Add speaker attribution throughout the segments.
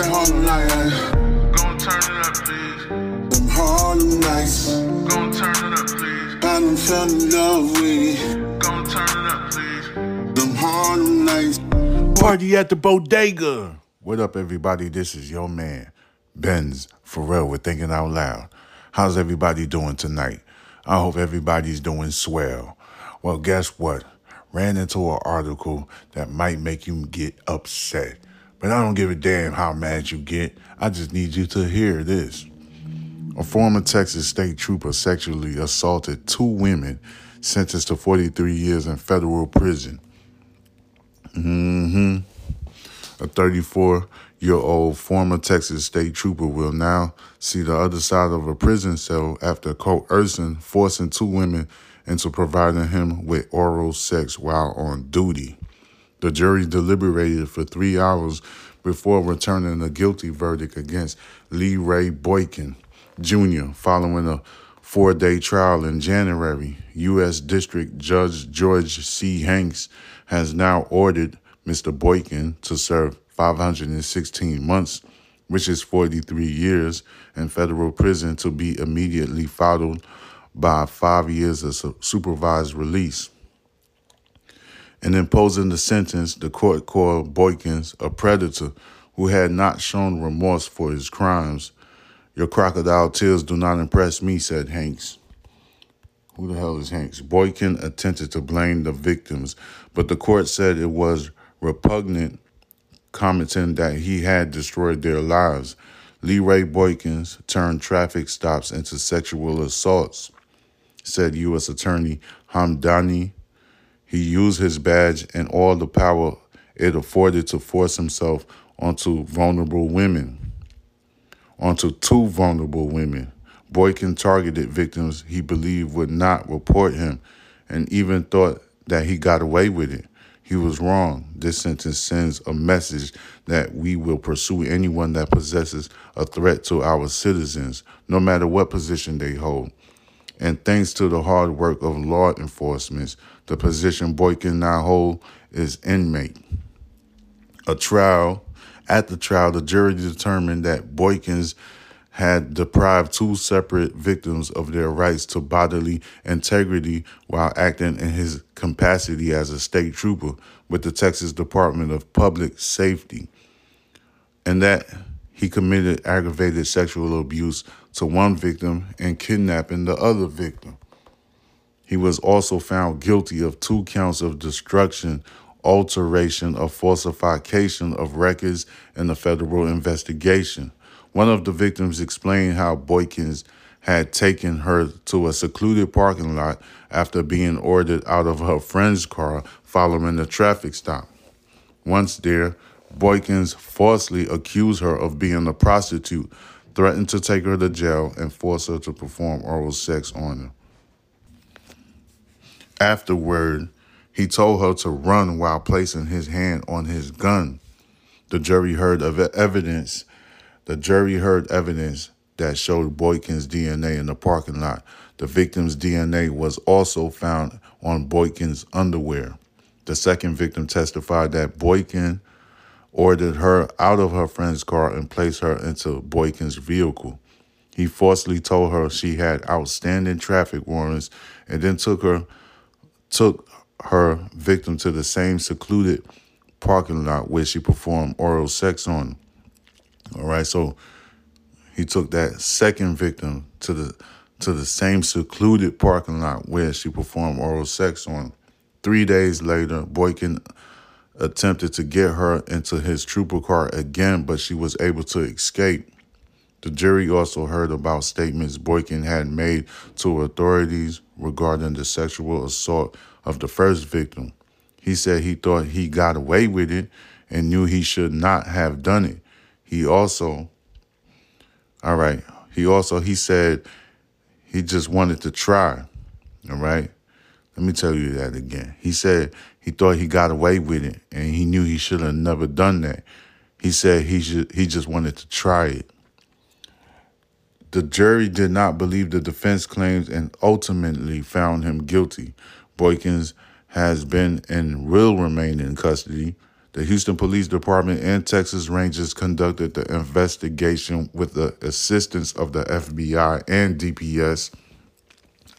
Speaker 1: that Harlem night.
Speaker 2: Gon' turn it up, please.
Speaker 1: Them Harlem nights.
Speaker 2: Gon' turn it up, please.
Speaker 1: I done fell in love with it.
Speaker 2: Gon' turn it up, please.
Speaker 1: Them Harlem nights.
Speaker 3: Party at the bodega. What up, everybody? This is your man, Benz Pharrell with Thinking Out Loud. How's everybody doing tonight? I hope everybody's doing swell. Well, guess what? Ran into an article that might make you get upset. But I don't give a damn how mad you get. I just need you to hear this. A former Texas state trooper sexually assaulted two women sentenced to 43 years in federal prison. hmm A 34 year old former Texas state trooper will now see the other side of a prison cell after coercing, forcing two women into providing him with oral sex while on duty. The jury deliberated for three hours before returning a guilty verdict against Lee Ray Boykin Jr. following a four day trial in January. U.S. District Judge George C. Hanks has now ordered Mr. Boykin to serve 516 months, which is 43 years, in federal prison to be immediately followed by five years of supervised release. In imposing the sentence, the court called Boykins a predator who had not shown remorse for his crimes. Your crocodile tears do not impress me, said Hanks. Who the hell is Hanks? Boykin attempted to blame the victims, but the court said it was repugnant, commenting that he had destroyed their lives. Lee Ray Boykins turned traffic stops into sexual assaults, said U.S. Attorney Hamdani. He used his badge and all the power it afforded to force himself onto vulnerable women, onto two vulnerable women. Boykin targeted victims he believed would not report him and even thought that he got away with it. He was wrong. This sentence sends a message that we will pursue anyone that possesses a threat to our citizens, no matter what position they hold. And thanks to the hard work of law enforcement, the position Boykin now hold is inmate. A trial, at the trial, the jury determined that Boykins had deprived two separate victims of their rights to bodily integrity while acting in his capacity as a state trooper with the Texas Department of Public Safety, and that he committed aggravated sexual abuse to one victim and kidnapping the other victim. He was also found guilty of two counts of destruction, alteration, or falsification of records in the federal investigation. One of the victims explained how Boykins had taken her to a secluded parking lot after being ordered out of her friend's car following a traffic stop. Once there, Boykins falsely accused her of being a prostitute, threatened to take her to jail, and forced her to perform oral sex on her. Afterward, he told her to run while placing his hand on his gun. The jury heard of evidence. The jury heard evidence that showed Boykin's DNA in the parking lot. The victim's DNA was also found on Boykin's underwear. The second victim testified that Boykin ordered her out of her friend's car and placed her into Boykin's vehicle. He falsely told her she had outstanding traffic warrants and then took her took her victim to the same secluded parking lot where she performed oral sex on. All right, so he took that second victim to the to the same secluded parking lot where she performed oral sex on. Three days later, Boykin attempted to get her into his trooper car again, but she was able to escape. The jury also heard about statements Boykin had made to authorities regarding the sexual assault of the first victim. He said he thought he got away with it and knew he should not have done it. He also, all right, he also, he said he just wanted to try, all right? Let me tell you that again. He said he thought he got away with it and he knew he should have never done that. He said he should he just wanted to try it. The jury did not believe the defense claims and ultimately found him guilty. Boykins has been and will remain in custody. The Houston Police Department and Texas Rangers conducted the investigation with the assistance of the FBI and DPS,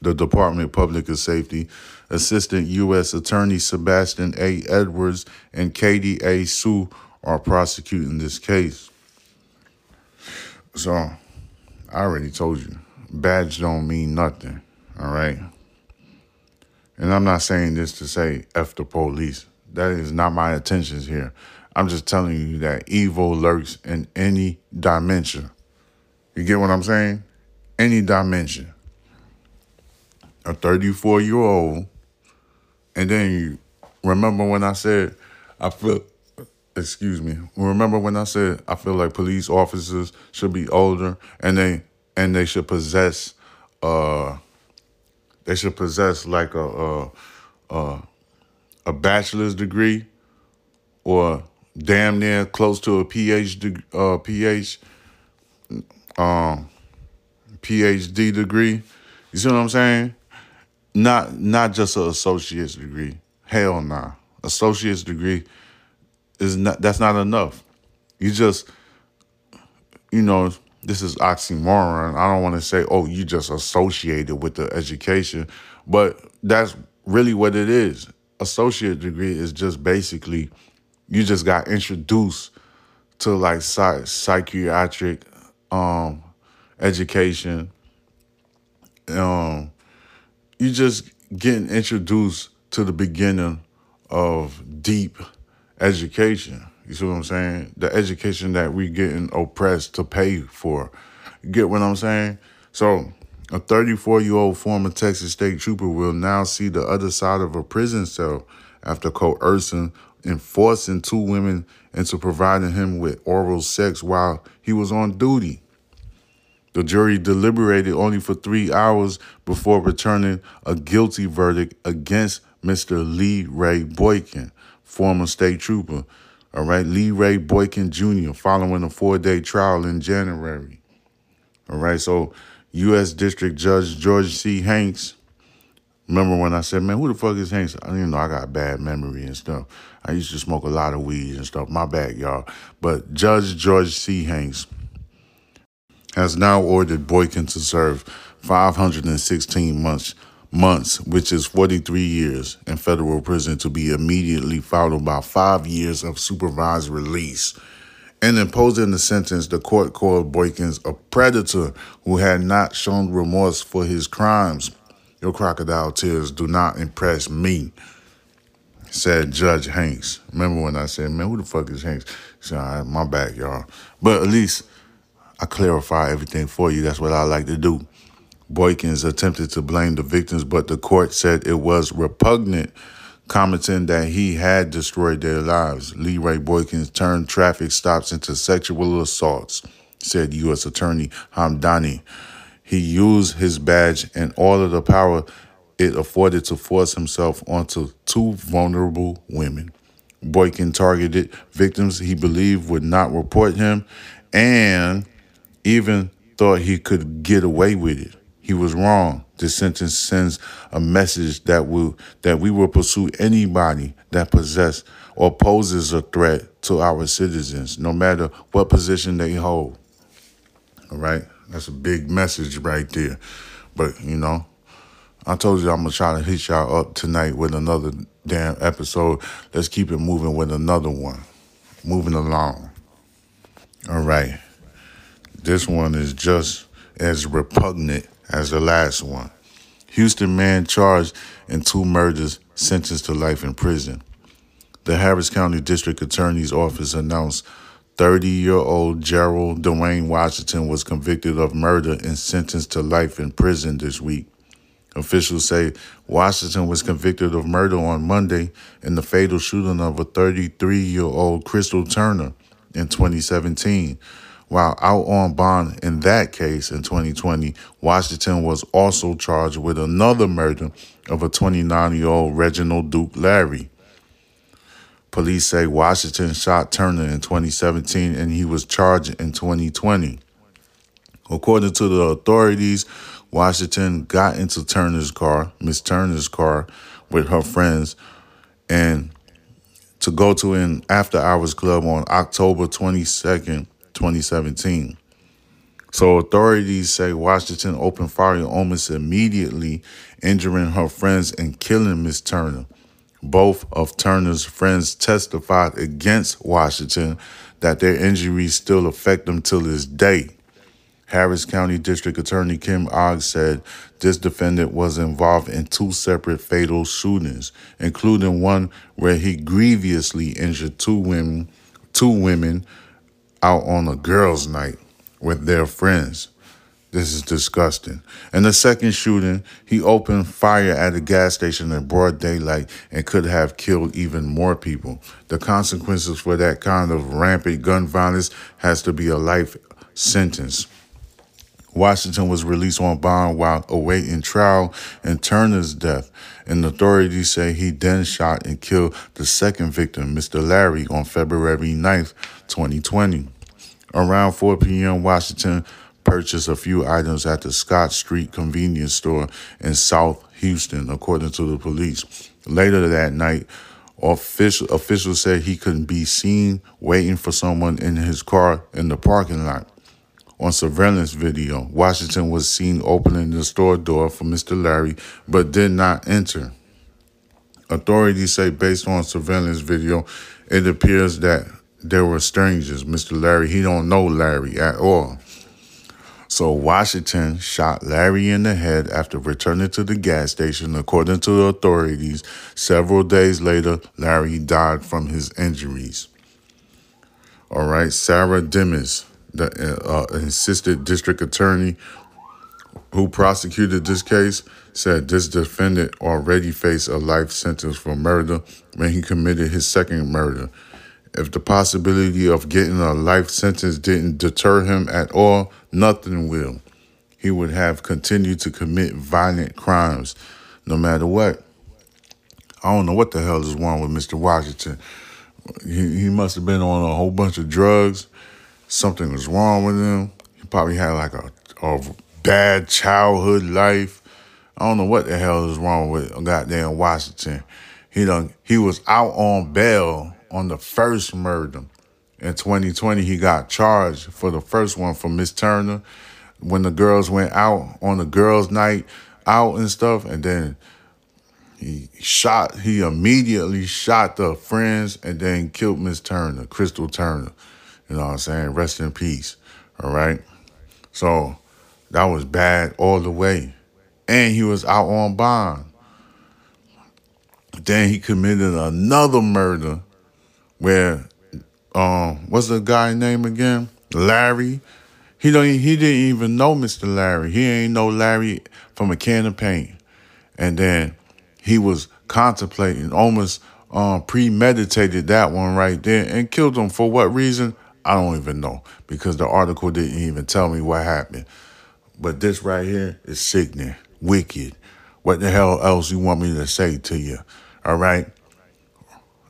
Speaker 3: the Department of Public Safety, Assistant U.S. Attorney Sebastian A. Edwards, and Katie A. Sue are prosecuting this case. So, I already told you, badge don't mean nothing, all right? And I'm not saying this to say F the police. That is not my intentions here. I'm just telling you that evil lurks in any dimension. You get what I'm saying? Any dimension. A 34 year old, and then you remember when I said, I feel, excuse me, remember when I said I feel like police officers should be older and they and they should possess, uh, they should possess like a, a, a a bachelor's degree or damn near close to a PhD, uh, PH, um, PhD degree. You see what I'm saying? Not not just an associate's degree. Hell nah. Associate's degree is not that's not enough. You just you know, this is oxymoron. I don't want to say, oh, you just associated with the education, but that's really what it is associate degree is just basically you just got introduced to like psych- psychiatric um, education. Um, you just getting introduced to the beginning of deep education. You see what I'm saying? The education that we getting oppressed to pay for. You get what I'm saying? So a 34 year old former Texas state trooper will now see the other side of a prison cell after coercing and forcing two women into providing him with oral sex while he was on duty. The jury deliberated only for three hours before returning a guilty verdict against Mr. Lee Ray Boykin, former state trooper. All right, Lee Ray Boykin Jr., following a four day trial in January. All right, so U.S. District Judge George C. Hanks. Remember when I said, man, who the fuck is Hanks? I didn't know I got bad memory and stuff. I used to smoke a lot of weed and stuff. My bad, y'all. But Judge George C. Hanks has now ordered Boykin to serve 516 months, months, which is 43 years in federal prison to be immediately followed by five years of supervised release. In imposing the sentence, the court called Boykins a predator who had not shown remorse for his crimes. Your crocodile tears do not impress me, said Judge Hanks. Remember when I said, man, who the fuck is Hanks? All right, my bad, y'all. But at least I clarify everything for you. That's what I like to do. Boykins attempted to blame the victims, but the court said it was repugnant commenting that he had destroyed their lives. Leroy Boykins turned traffic stops into sexual assaults, said U.S. Attorney Hamdani. He used his badge and all of the power it afforded to force himself onto two vulnerable women. Boykin targeted victims he believed would not report him and even thought he could get away with it. He was wrong. This sentence sends a message that will that we will pursue anybody that possess or poses a threat to our citizens, no matter what position they hold. All right, that's a big message right there. But you know, I told you I'm gonna try to hit y'all up tonight with another damn episode. Let's keep it moving with another one. Moving along. All right. This one is just as repugnant as the last one. Houston man charged in two murders, sentenced to life in prison. The Harris County District Attorney's Office announced 30 year old Gerald Dwayne Washington was convicted of murder and sentenced to life in prison this week. Officials say Washington was convicted of murder on Monday in the fatal shooting of a 33 year old Crystal Turner in 2017. While out on bond in that case in 2020, Washington was also charged with another murder of a 29 year old Reginald Duke Larry. Police say Washington shot Turner in 2017 and he was charged in 2020. According to the authorities, Washington got into Turner's car, Miss Turner's car, with her friends and to go to an after hours club on October 22nd, 2017. So authorities say Washington opened fire almost immediately, injuring her friends and killing Miss Turner. Both of Turner's friends testified against Washington that their injuries still affect them till this day. Harris County District Attorney Kim Ogg said this defendant was involved in two separate fatal shootings, including one where he grievously injured two women, two women out on a girls' night with their friends. This is disgusting. In the second shooting, he opened fire at a gas station in broad daylight and could have killed even more people. The consequences for that kind of rampant gun violence has to be a life sentence. Washington was released on bond while awaiting trial in Turner's death, and authorities say he then shot and killed the second victim, Mr. Larry, on February 9th, 2020. Around 4 p.m., Washington purchased a few items at the Scott Street convenience store in South Houston, according to the police. Later that night, official, officials said he couldn't be seen waiting for someone in his car in the parking lot. On surveillance video, Washington was seen opening the store door for Mr. Larry, but did not enter. Authorities say, based on surveillance video, it appears that there were strangers. Mr. Larry, he don't know Larry at all. So Washington shot Larry in the head after returning to the gas station. According to the authorities, several days later, Larry died from his injuries. All right, Sarah Demis, the uh, assistant district attorney who prosecuted this case, said this defendant already faced a life sentence for murder when he committed his second murder. If the possibility of getting a life sentence didn't deter him at all, nothing will. He would have continued to commit violent crimes no matter what. I don't know what the hell is wrong with Mr. Washington. He, he must have been on a whole bunch of drugs. Something was wrong with him. He probably had like a, a bad childhood life. I don't know what the hell is wrong with goddamn Washington. He done he was out on bail on the first murder. In 2020, he got charged for the first one for Miss Turner when the girls went out on the girls' night out and stuff, and then he shot. He immediately shot the friends and then killed Miss Turner, Crystal Turner. You know what I'm saying? Rest in peace. All right. So that was bad all the way, and he was out on bond. Then he committed another murder where um what's the guy name again? Larry. He don't he didn't even know Mr. Larry. He ain't know Larry from a can of paint. And then he was contemplating, almost um premeditated that one right there and killed him for what reason? I don't even know because the article didn't even tell me what happened. But this right here is sickening, wicked. What the hell else you want me to say to you? All right.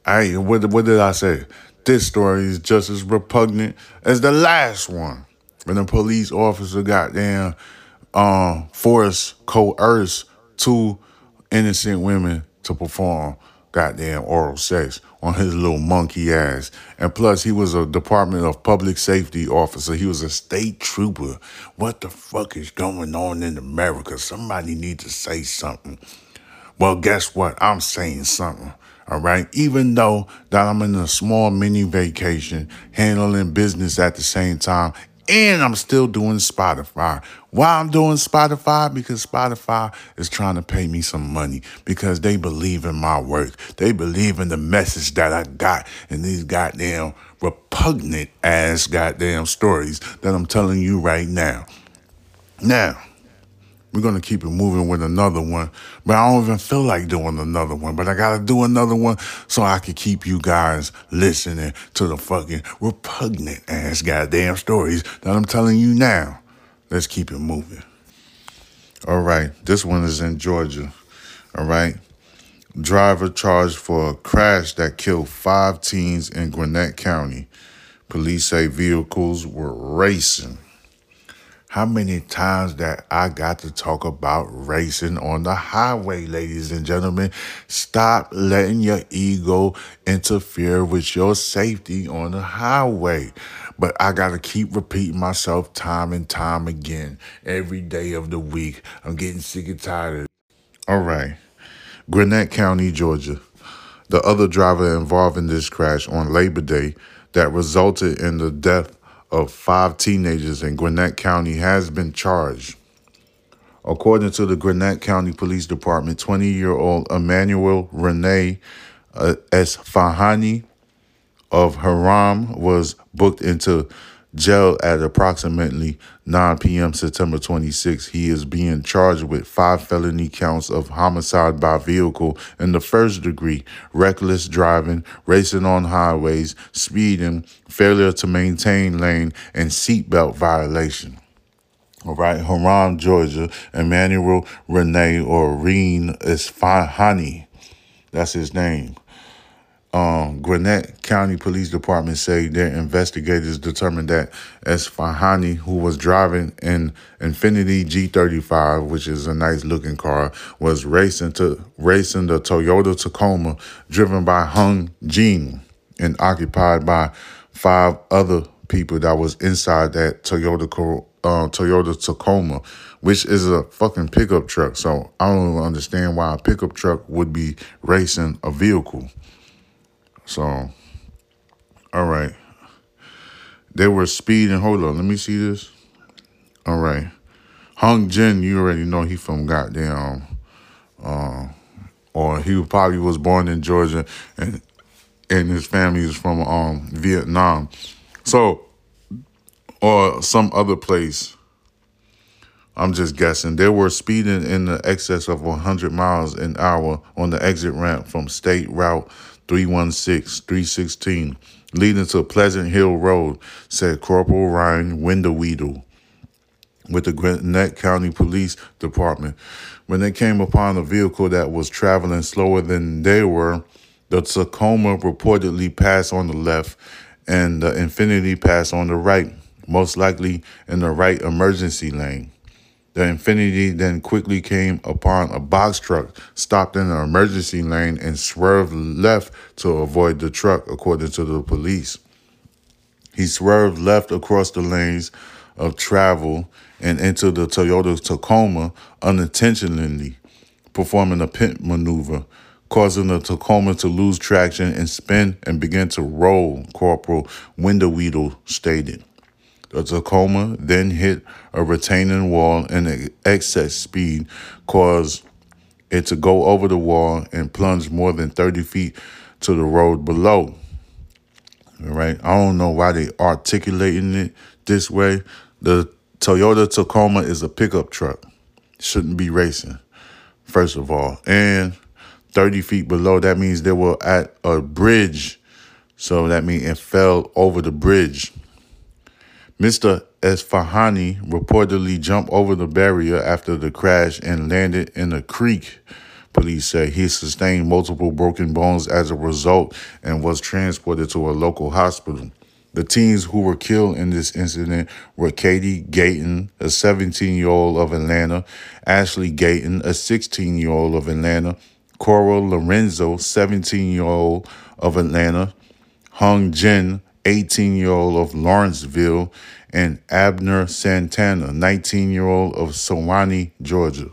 Speaker 3: I what, what did I say? This story is just as repugnant as the last one. When the police officer goddamn um forced coerced two innocent women to perform goddamn oral sex on his little monkey ass. And plus he was a Department of Public Safety officer. He was a state trooper. What the fuck is going on in America? Somebody need to say something. Well, guess what? I'm saying something. All right. Even though that I'm in a small mini vacation, handling business at the same time, and I'm still doing Spotify. Why I'm doing Spotify? Because Spotify is trying to pay me some money because they believe in my work. They believe in the message that I got in these goddamn repugnant ass goddamn stories that I'm telling you right now. Now, we're gonna keep it moving with another one, but I don't even feel like doing another one. But I gotta do another one so I can keep you guys listening to the fucking repugnant ass goddamn stories that I'm telling you now. Let's keep it moving. All right, this one is in Georgia. All right. Driver charged for a crash that killed five teens in Gwinnett County. Police say vehicles were racing. How many times that I got to talk about racing on the highway, ladies and gentlemen? Stop letting your ego interfere with your safety on the highway. But I got to keep repeating myself time and time again every day of the week. I'm getting sick and tired. All right. Gwinnett County, Georgia. The other driver involved in this crash on Labor Day that resulted in the death of five teenagers in Gwinnett County has been charged. According to the Gwinnett County Police Department, 20 year old Emmanuel Renee uh, Esfahani of Hiram was booked into jail at approximately 9 p.m. September 26. He is being charged with five felony counts of homicide by vehicle in the first degree, reckless driving, racing on highways, speeding, failure to maintain lane, and seatbelt violation. All right, Hiram, Georgia, Emmanuel Renee or Reen Isfahani. That's his name um, Gwinnett County Police Department say their investigators determined that Esfahani, who was driving an Infiniti G35, which is a nice looking car, was racing to racing the Toyota Tacoma driven by Hung Jin and occupied by five other people that was inside that Toyota uh, Toyota Tacoma, which is a fucking pickup truck. So I don't understand why a pickup truck would be racing a vehicle. So, all right. They were speeding. Hold on, let me see this. All right. Hung Jin, you already know he from goddamn, uh, or he probably was born in Georgia, and and his family is from um Vietnam, so or some other place. I'm just guessing. They were speeding in the excess of 100 miles an hour on the exit ramp from State Route 316, 316, leading to Pleasant Hill Road, said Corporal Ryan Winderweedle with the Gwinnett County Police Department. When they came upon a vehicle that was traveling slower than they were, the Tacoma reportedly passed on the left and the Infiniti passed on the right, most likely in the right emergency lane. The Infiniti then quickly came upon a box truck stopped in an emergency lane and swerved left to avoid the truck, according to the police. He swerved left across the lanes of travel and into the Toyota Tacoma unintentionally, performing a pit maneuver, causing the Tacoma to lose traction and spin and begin to roll, Corporal Winderweedle stated. The Tacoma then hit a retaining wall and excess speed caused it to go over the wall and plunge more than 30 feet to the road below. All right. I don't know why they articulating it this way. The Toyota Tacoma is a pickup truck. Shouldn't be racing, first of all. And 30 feet below, that means they were at a bridge. So that means it fell over the bridge. Mr. Esfahani reportedly jumped over the barrier after the crash and landed in a creek. Police say he sustained multiple broken bones as a result and was transported to a local hospital. The teens who were killed in this incident were Katie Gayton, a 17 year old of Atlanta, Ashley Gayton, a 16 year old of Atlanta, Coral Lorenzo, 17 year old of Atlanta, Hung Jin, 18 year old of Lawrenceville, and Abner Santana, 19 year old of Suwanee, Georgia.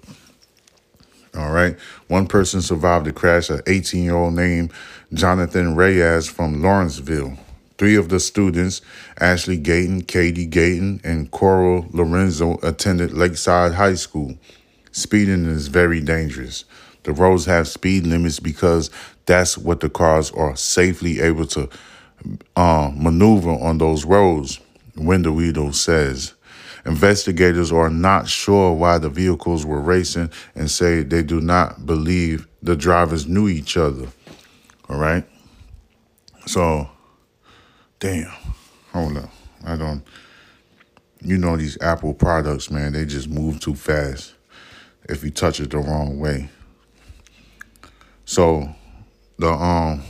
Speaker 3: All right. One person survived the crash, an 18 year old named Jonathan Reyes from Lawrenceville. Three of the students, Ashley Gayton, Katie Gayton, and Coral Lorenzo, attended Lakeside High School. Speeding is very dangerous. The roads have speed limits because that's what the cars are safely able to uh, maneuver on those roads, Winderweedle says. Investigators are not sure why the vehicles were racing and say they do not believe the drivers knew each other. All right. So, damn. Hold up. I don't. You know these Apple products, man. They just move too fast if you touch it the wrong way. So, the um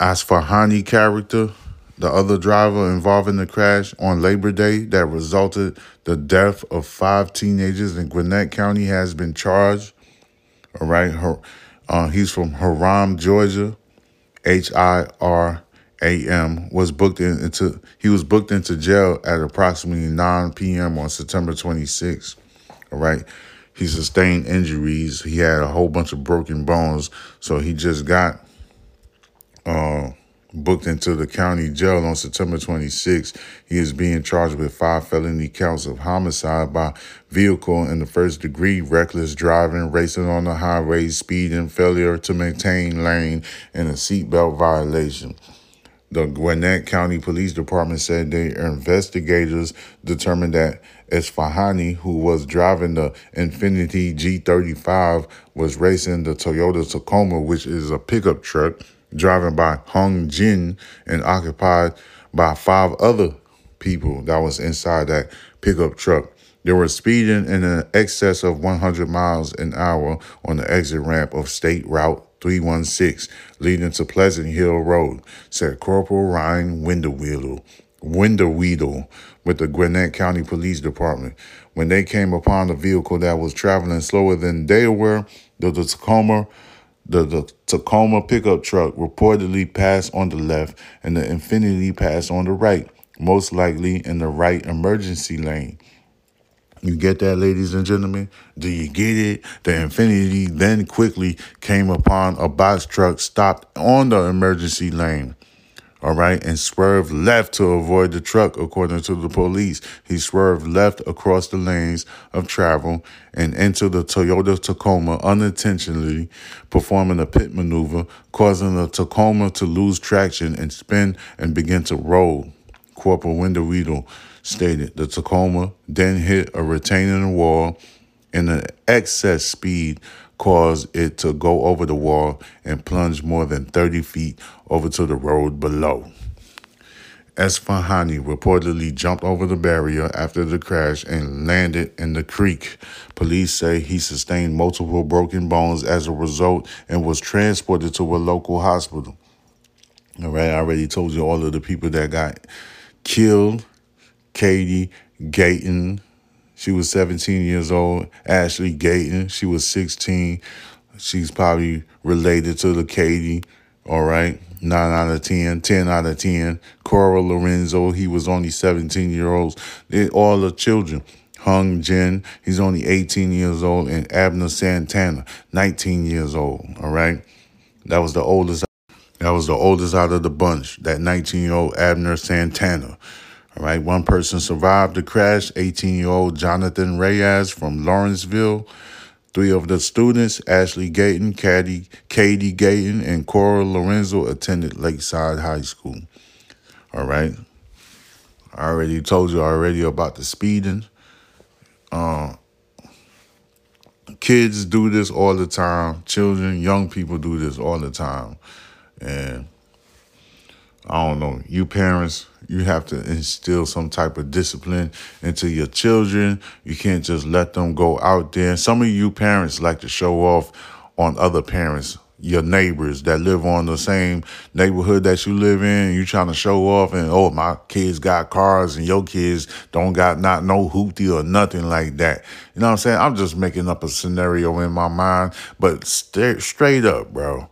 Speaker 3: Asfahani character, the other driver involved in the crash on Labor Day that resulted the death of five teenagers in Gwinnett County has been charged. All right, her, uh, he's from Hiram, Georgia. H I R A M was booked in, into he was booked into jail at approximately 9 p.m. on September 26. All right. He sustained injuries. He had a whole bunch of broken bones. So he just got uh, booked into the county jail on September 26. He is being charged with five felony counts of homicide by vehicle in the first degree, reckless driving, racing on the highway, speeding, failure to maintain lane, and a seatbelt violation. The Gwinnett County Police Department said their investigators determined that Esfahani, who was driving the Infiniti G35, was racing the Toyota Tacoma, which is a pickup truck, driven by Hung Jin and occupied by five other people that was inside that pickup truck. They were speeding in an excess of 100 miles an hour on the exit ramp of State Route 316, leading to Pleasant Hill Road, said Corporal Ryan Winderweedle, Winderweedle with the Gwinnett County Police Department. When they came upon the vehicle that was traveling slower than they were, the Tacoma the, the Tacoma pickup truck reportedly passed on the left and the Infiniti passed on the right, most likely in the right emergency lane. You get that, ladies and gentlemen? Do you get it? The Infiniti then quickly came upon a box truck stopped on the emergency lane. All right, and swerved left to avoid the truck, according to the police. He swerved left across the lanes of travel and into the Toyota Tacoma unintentionally, performing a pit maneuver, causing the Tacoma to lose traction and spin and begin to roll. Corporal Winderweedle stated the Tacoma then hit a retaining wall and an excess speed caused it to go over the wall and plunge more than 30 feet over to the road below. Esfahani reportedly jumped over the barrier after the crash and landed in the creek. Police say he sustained multiple broken bones as a result and was transported to a local hospital. All right, I already told you all of the people that got killed. Katie Gayton, she was 17 years old. Ashley Gayton, she was 16. She's probably related to the Katie. All right. 9 out of 10, 10 out of 10. Cora Lorenzo, he was only 17 year olds. They, all the children. Hung Jin, he's only 18 years old. And Abner Santana, 19 years old. All right. That was the oldest. That was the oldest out of the bunch. That 19 year old Abner Santana. All right, one person survived the crash 18 year old Jonathan Reyes from Lawrenceville. Three of the students, Ashley Gayton, Katie, Katie Gayton, and Cora Lorenzo, attended Lakeside High School. All right. I already told you already about the speeding. Uh, kids do this all the time. Children, young people do this all the time. And I don't know, you parents, you have to instill some type of discipline into your children. You can't just let them go out there. Some of you parents like to show off on other parents, your neighbors that live on the same neighborhood that you live in. You trying to show off and oh my kids got cars and your kids don't got not no hoopty or nothing like that. You know what I'm saying? I'm just making up a scenario in my mind, but st- straight up, bro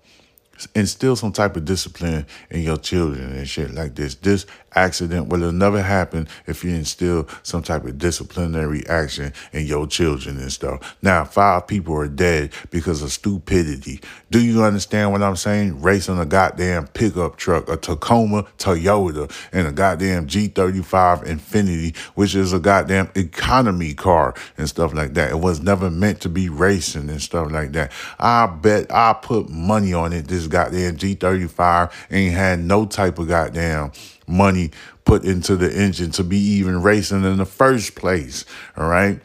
Speaker 3: instill some type of discipline in your children and shit like this. This accident will never happen if you instill some type of disciplinary action in your children and stuff. Now, five people are dead because of stupidity. Do you understand what I'm saying? Racing a goddamn pickup truck, a Tacoma Toyota, and a goddamn G35 Infiniti, which is a goddamn economy car and stuff like that. It was never meant to be racing and stuff like that. I bet I put money on it. This goddamn G35 ain't had no type of goddamn money put into the engine to be even racing in the first place. All right.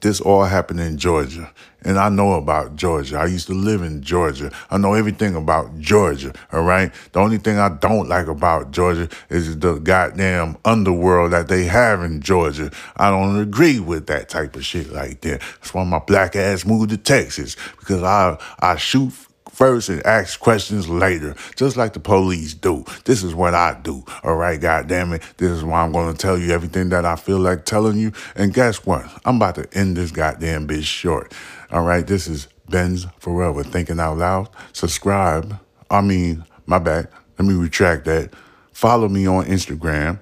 Speaker 3: This all happened in Georgia. And I know about Georgia. I used to live in Georgia. I know everything about Georgia. All right. The only thing I don't like about Georgia is the goddamn underworld that they have in Georgia. I don't agree with that type of shit like that. That's why my black ass moved to Texas because I I shoot first and ask questions later, just like the police do. This is what I do. All right, God damn it. This is why I'm going to tell you everything that I feel like telling you. And guess what? I'm about to end this goddamn bitch short. All right, this is Ben's Forever Thinking Out Loud. Subscribe. I mean, my bad. Let me retract that. Follow me on Instagram,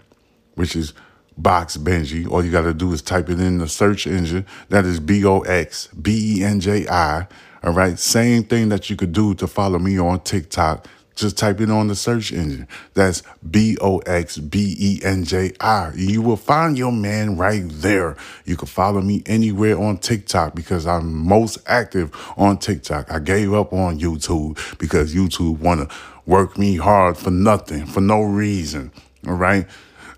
Speaker 3: which is Box Benji. All you got to do is type it in the search engine. That is B O X B E N J I. All right. Same thing that you could do to follow me on TikTok. Just type it on the search engine. That's B O X B E N J I. You will find your man right there. You can follow me anywhere on TikTok because I'm most active on TikTok. I gave up on YouTube because YouTube want to work me hard for nothing, for no reason. All right.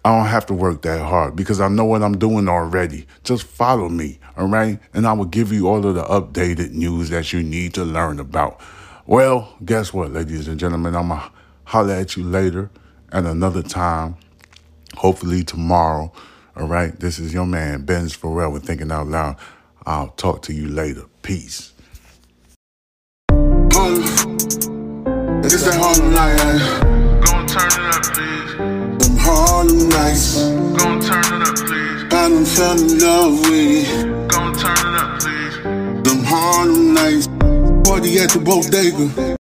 Speaker 3: I don't have to work that hard because I know what I'm doing already. Just follow me, all right? And I will give you all of the updated news that you need to learn about. Well, guess what, ladies and gentlemen? I'm going to holler at you later at another time, hopefully tomorrow, all right? This is your man, Ben's Forever, Thinking Out Loud. I'll talk to you later. Peace.
Speaker 1: Harlem. It's that Harlem night.
Speaker 2: Go and turn it up, please.
Speaker 1: Harlem nights.
Speaker 2: Go and turn it up, please.
Speaker 1: I done fell in love with it.
Speaker 2: Go and turn it up, please.
Speaker 1: Them Harlem nights. Party at the bodega.